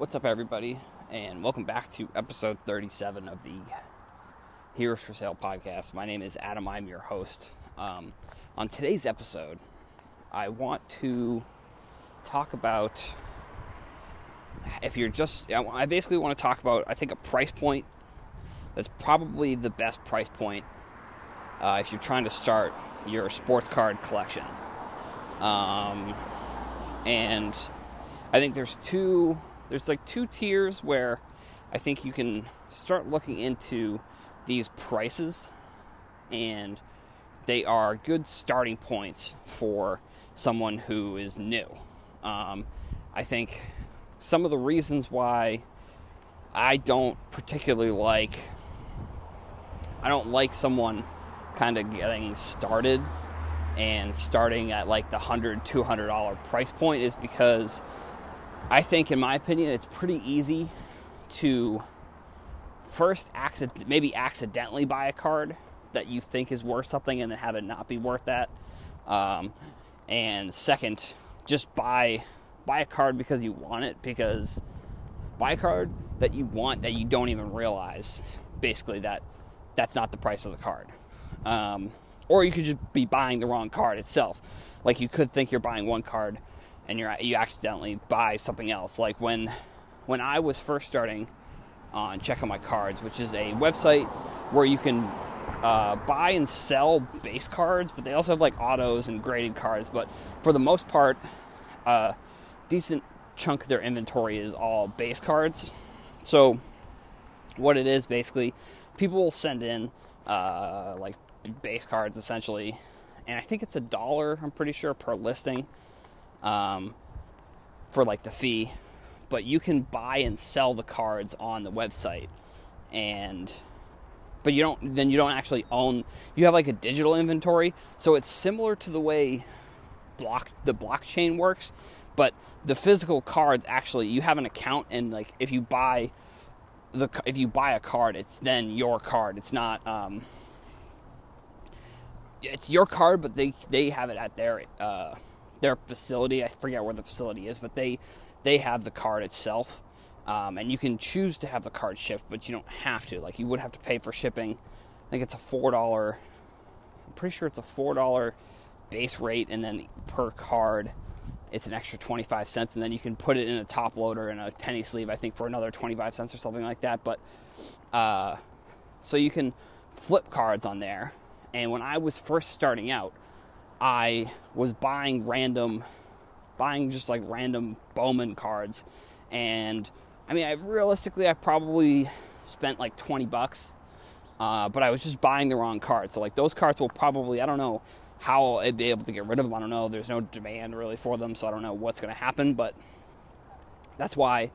What's up, everybody, and welcome back to episode 37 of the Heroes for Sale podcast. My name is Adam, I'm your host. Um, on today's episode, I want to talk about if you're just, I basically want to talk about, I think, a price point that's probably the best price point uh, if you're trying to start your sports card collection. Um, and I think there's two there's like two tiers where I think you can start looking into these prices and they are good starting points for someone who is new. Um, I think some of the reasons why I don't particularly like I don't like someone kind of getting started and starting at like the 100 200 dollar price point is because I think, in my opinion, it's pretty easy to first accident, maybe accidentally buy a card that you think is worth something and then have it not be worth that. Um, and second, just buy buy a card because you want it because buy a card that you want that you don't even realize basically that that's not the price of the card. Um, or you could just be buying the wrong card itself. Like you could think you're buying one card and you you accidentally buy something else. Like when when I was first starting on Check Out My Cards, which is a website where you can uh, buy and sell base cards, but they also have like autos and graded cards. But for the most part, a decent chunk of their inventory is all base cards. So what it is basically, people will send in uh, like base cards essentially, and I think it's a dollar. I'm pretty sure per listing um, for like the fee, but you can buy and sell the cards on the website, and but you don't then you don't actually own. You have like a digital inventory, so it's similar to the way block the blockchain works, but the physical cards actually you have an account and like if you buy the if you buy a card, it's then your card. It's not. Um, it's your card, but they they have it at their uh, their facility. I forget where the facility is, but they they have the card itself, um, and you can choose to have the card shipped, but you don't have to. Like you would have to pay for shipping. I think it's a four dollar. I'm pretty sure it's a four dollar base rate, and then per card, it's an extra twenty five cents, and then you can put it in a top loader and a penny sleeve. I think for another twenty five cents or something like that. But uh, so you can flip cards on there. And when I was first starting out, I was buying random, buying just like random Bowman cards, and I mean, I realistically, I probably spent like 20 bucks, uh, but I was just buying the wrong cards. So like those cards will probably, I don't know how I'd be able to get rid of them. I don't know. There's no demand really for them, so I don't know what's going to happen. But that's why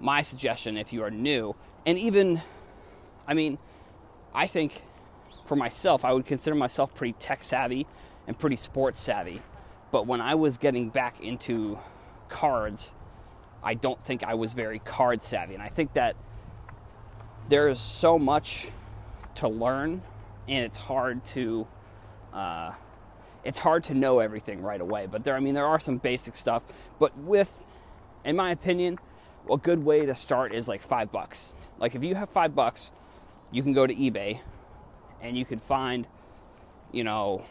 my suggestion, if you are new, and even, I mean, I think for myself, I would consider myself pretty tech savvy and pretty sports savvy. But when I was getting back into cards, I don't think I was very card savvy. And I think that there is so much to learn, and it's hard to. Uh, it's hard to know everything right away, but there, I mean, there are some basic stuff. But with, in my opinion, a good way to start is like five bucks. Like if you have five bucks, you can go to eBay, and you can find, you know,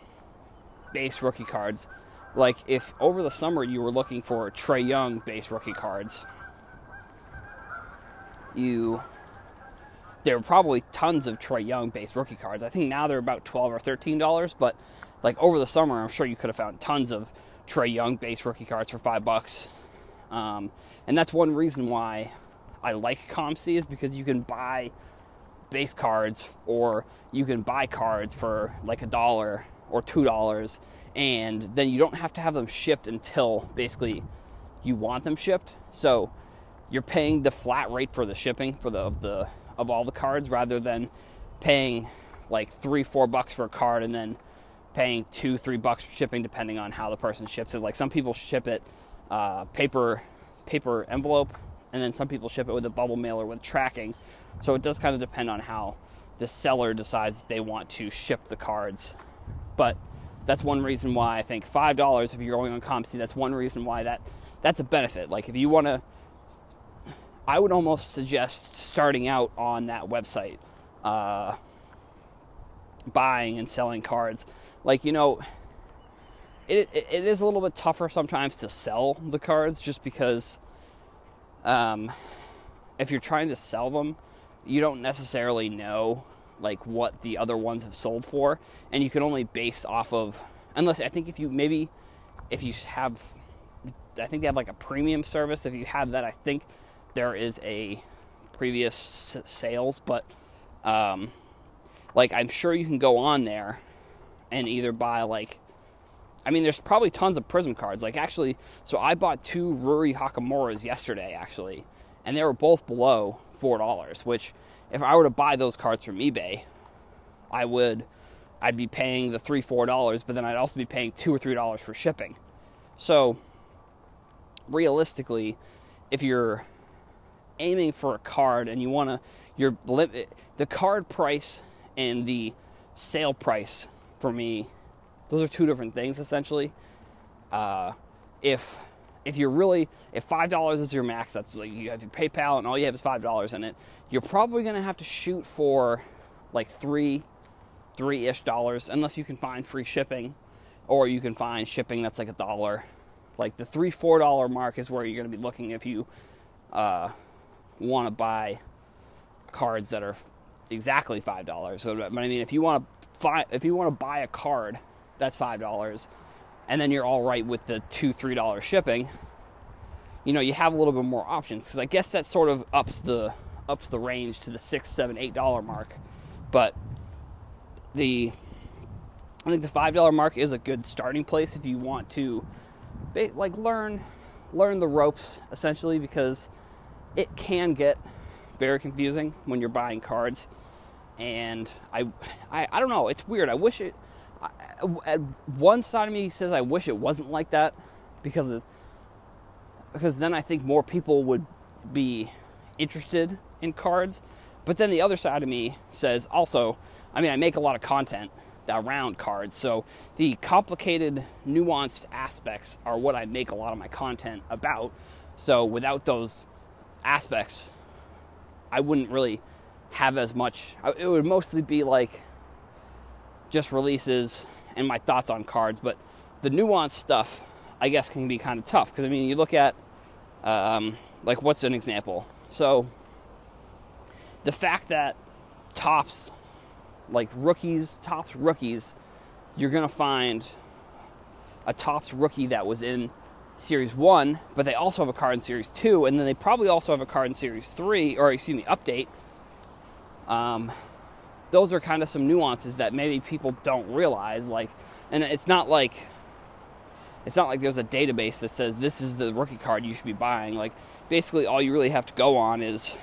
base rookie cards. Like if over the summer you were looking for Trae Young base rookie cards, you there were probably tons of Trae Young base rookie cards. I think now they're about twelve or thirteen dollars, but like over the summer, I'm sure you could have found tons of Trae Young base rookie cards for five bucks. Um, and that's one reason why I like COMC is because you can buy base cards or you can buy cards for like a dollar or $2 and then you don't have to have them shipped until basically you want them shipped. So you're paying the flat rate for the shipping for the of the of all the cards rather than paying like 3 4 bucks for a card and then paying 2 3 bucks for shipping depending on how the person ships it. Like some people ship it uh, paper paper envelope and then some people ship it with a bubble mailer with tracking. So it does kind of depend on how the seller decides they want to ship the cards but that's one reason why I think five dollars if you're going on COMC, that's one reason why that that's a benefit. Like if you want to, I would almost suggest starting out on that website, uh, buying and selling cards. Like you know, it, it, it is a little bit tougher sometimes to sell the cards just because um, if you're trying to sell them, you don't necessarily know like what the other ones have sold for, and you can only base off of unless I think if you maybe if you have I think they have like a premium service. If you have that, I think there is a previous sales, but um, like I'm sure you can go on there and either buy like I mean, there's probably tons of Prizm cards. Like actually, so I bought two Rui Hachimuras yesterday actually, and they were both below four dollars. Which, if I were to buy those cards from eBay, I would, I'd be paying the three four dollars, but then I'd also be paying two or three dollars for shipping. So, realistically, if you're aiming for a card and you want to, your limit, the card price and the sale price for me those are two different things essentially. Uh, if if you're really if five dollars is your max, that's like you have your PayPal and all you have is five dollars in it. You're probably gonna have to shoot for like three three ish dollars unless you can find free shipping, or you can find shipping that's like a dollar. Like the three four dollar mark is where you're gonna be looking if you uh, want to buy cards that are exactly five dollars. So, but I mean, if you want to find if you want to buy a card that's five dollars, and then you're all right with the two three dollar shipping. You know, you have a little bit more options because I guess that sort of ups the ups the range to the six, seven, eight dollar mark. But the I think the five dollar mark is a good starting place if you want to like learn learn the ropes essentially because it can get very confusing when you're buying cards and I, I I don't know it's weird I wish it Uh, uh, one side of me says I wish it wasn't like that because of, because then I think more people would be interested in cards. But then the other side of me says also, I mean, I make a lot of content around cards, so the complicated, nuanced aspects are what I make a lot of my content about. So without those aspects, I wouldn't really have as much. It would mostly be like just releases and my thoughts on cards. But the nuanced stuff, I guess, can be kind of tough because I mean, you look at um, like what's an example? So the fact that Topps, like rookies, Topps rookies, you're gonna find a Topps rookie that was in Series 1, but they also have a card in Series 2, and then they probably also have a card in Series 3, or excuse me, update. Um, those are kind of some nuances that maybe people don't realize. Like, and it's not like it's not like there's a database that says this is the rookie card you should be buying. Like, basically, all you really have to go on is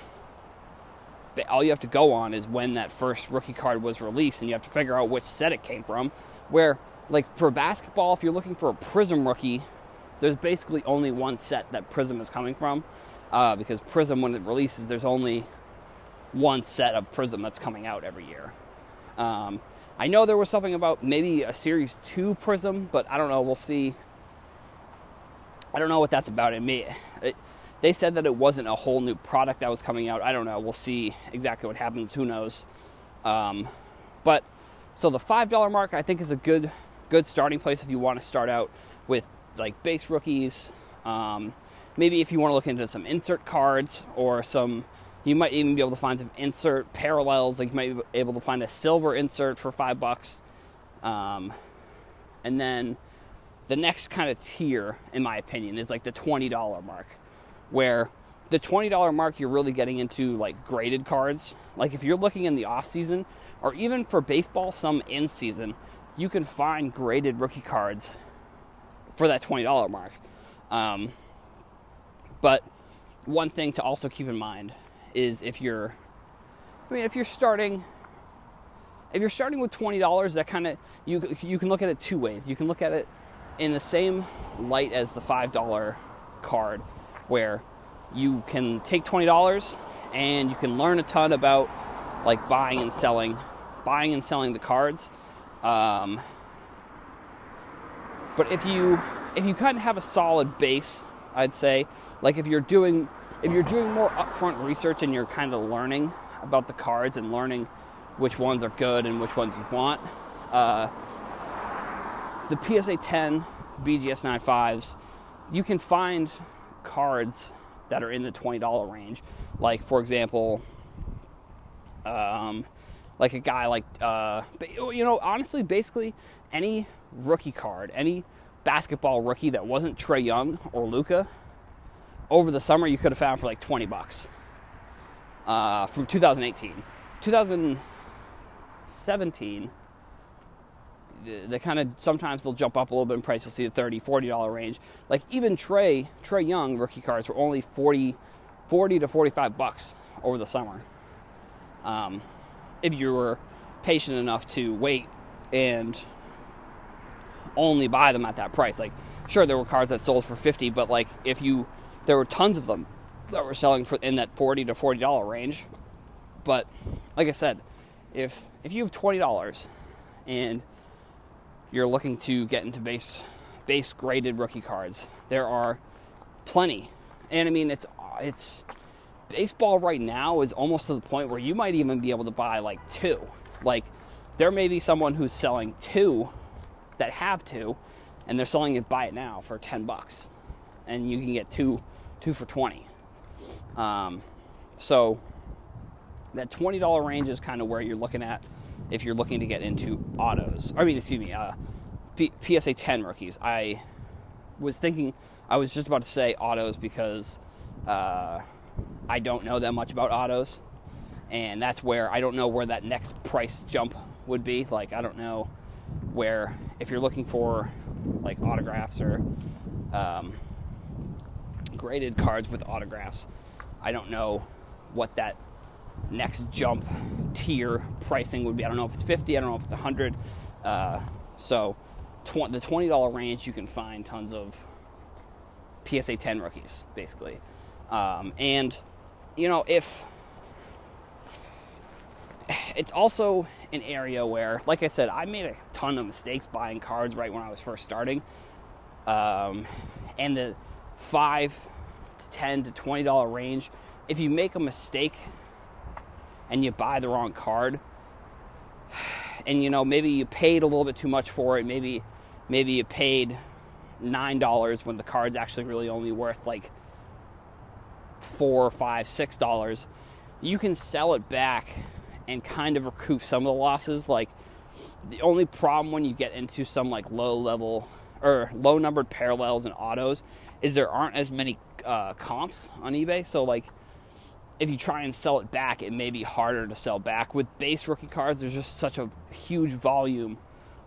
all you have to go on is when that first rookie card was released, and you have to figure out which set it came from. Where, like, for basketball, if you're looking for a Prizm rookie, there's basically only one set that Prizm is coming from. Uh, because Prizm, when it releases, there's only one set of Prizm that's coming out every year. Um, I know there was something about maybe a Series 2 Prizm, but I don't know. We'll see. I don't know what that's about. It may. It, they said that it wasn't a whole new product that was coming out. I don't know. We'll see exactly what happens. Who knows? Um, but so the five dollar mark, I think, is a good good starting place if you want to start out with like base rookies. Um, maybe if you want to look into some insert cards or some you might even be able to find some insert parallels. Like you might be able to find a silver insert for five bucks. Um, and then the next kind of tier, in my opinion, is like the $20 mark, where the $20 mark you're really getting into like graded cards. Like if you're looking in the off season, or even for baseball, some in season, you can find graded rookie cards for that $20 mark. Um, but one thing to also keep in mind is if you're I mean if you're starting if you're starting with twenty dollars, that kind of you you can look at it two ways. You can look at it in the same light as the five dollar card, where you can take twenty dollars and you can learn a ton about like buying and selling, buying and selling the cards. Um, but if you if you kind of have a solid base, I'd say, like if you're doing if you're doing more upfront research and you're kind of learning about the cards and learning which ones are good and which ones you want, uh, the PSA 10, the BGS 95s, you can find cards that are in the $20 range. Like, for example, um, like a guy like, uh, you know, honestly, basically any rookie card, any basketball rookie that wasn't Trae Young or Luka, over the summer you could have found for like 20 bucks uh, from 2018. 2017, they kind of sometimes they'll jump up a little bit in price. You'll see the 30 40 dollar range. Like even Trey, Trae Young rookie cards were only 40, 40 to 45 bucks over the summer. Um, if you were patient enough to wait and only buy them at that price. Like, sure, there were cards that sold for 50, but like if you, there were tons of them that were selling for in that 40 to 40 dollar range. But like I said, if if you have twenty dollars and you're looking to get into base base graded rookie cards, there are plenty. And I mean, it's it's baseball right now is almost to the point where you might even be able to buy like two. Like there may be someone who's selling two that have two, and they're selling it buy it now for ten bucks, and you can get two two for twenty. Um, so that twenty dollar range is kind of where you're looking at if you're looking to get into autos. I mean, excuse me, uh, P- PSA ten rookies. I was thinking I was just about to say autos because uh, I don't know that much about autos, and that's where I don't know where that next price jump would be. Like I don't know where if you're looking for like autographs or um, graded cards with autographs, I don't know what that next jump tier pricing would be. I don't know if it's 50, I don't know if it's 100. Uh, so tw- the $20 range, you can find tons of PSA 10 rookies, basically. Um, and, you know, if it's also an area where, like I said, I made a ton of mistakes buying cards right when I was first starting. Um, and the five to ten to twenty dollar range, if you make a mistake and you buy the wrong card, and you know maybe you paid a little bit too much for it, maybe maybe you paid nine dollars when the card's actually really only worth like four, five, six dollars, you can sell it back and kind of recoup some of the losses. Like the only problem when you get into some like low level or low numbered parallels and autos is there aren't as many uh, comps on eBay. So like if you try and sell it back, it may be harder to sell back. With base rookie cards, there's just such a huge volume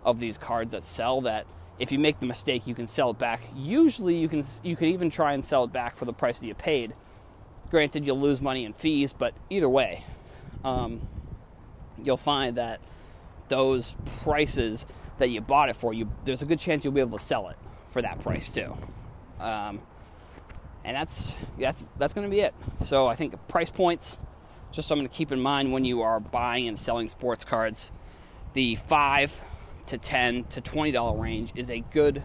of these cards that sell that if you make the mistake, you can sell it back. Usually, you can you can even try and sell it back for the price that you paid. Granted, you'll lose money in fees, but either way, um, you'll find that those prices that you bought it for, you there's a good chance you'll be able to sell it for that price too. Um, and that's that's that's going to be it. So I think price points, just something to keep in mind when you are buying and selling sports cards. The five to ten to twenty dollar range is a good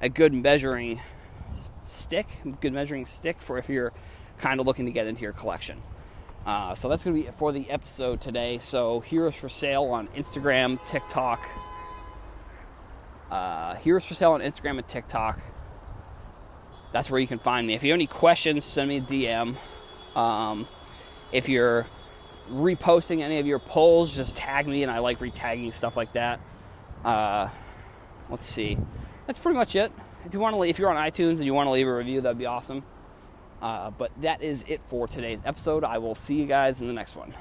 a good measuring stick, good measuring stick for if you're kind of looking to get into your collection. Uh, so that's going to be it for the episode today. So, Heroes for Sale on Instagram, TikTok. Uh, Heroes for Sale on Instagram and TikTok. That's where you can find me. If you have any questions, send me a DM. Um, if you're reposting any of your polls, just tag me, and I like retagging stuff like that. Uh, let's see. That's pretty much it. If you want to, if you're on iTunes and you want to leave a review, that'd be awesome. Uh, but that is it for today's episode. I will see you guys in the next one.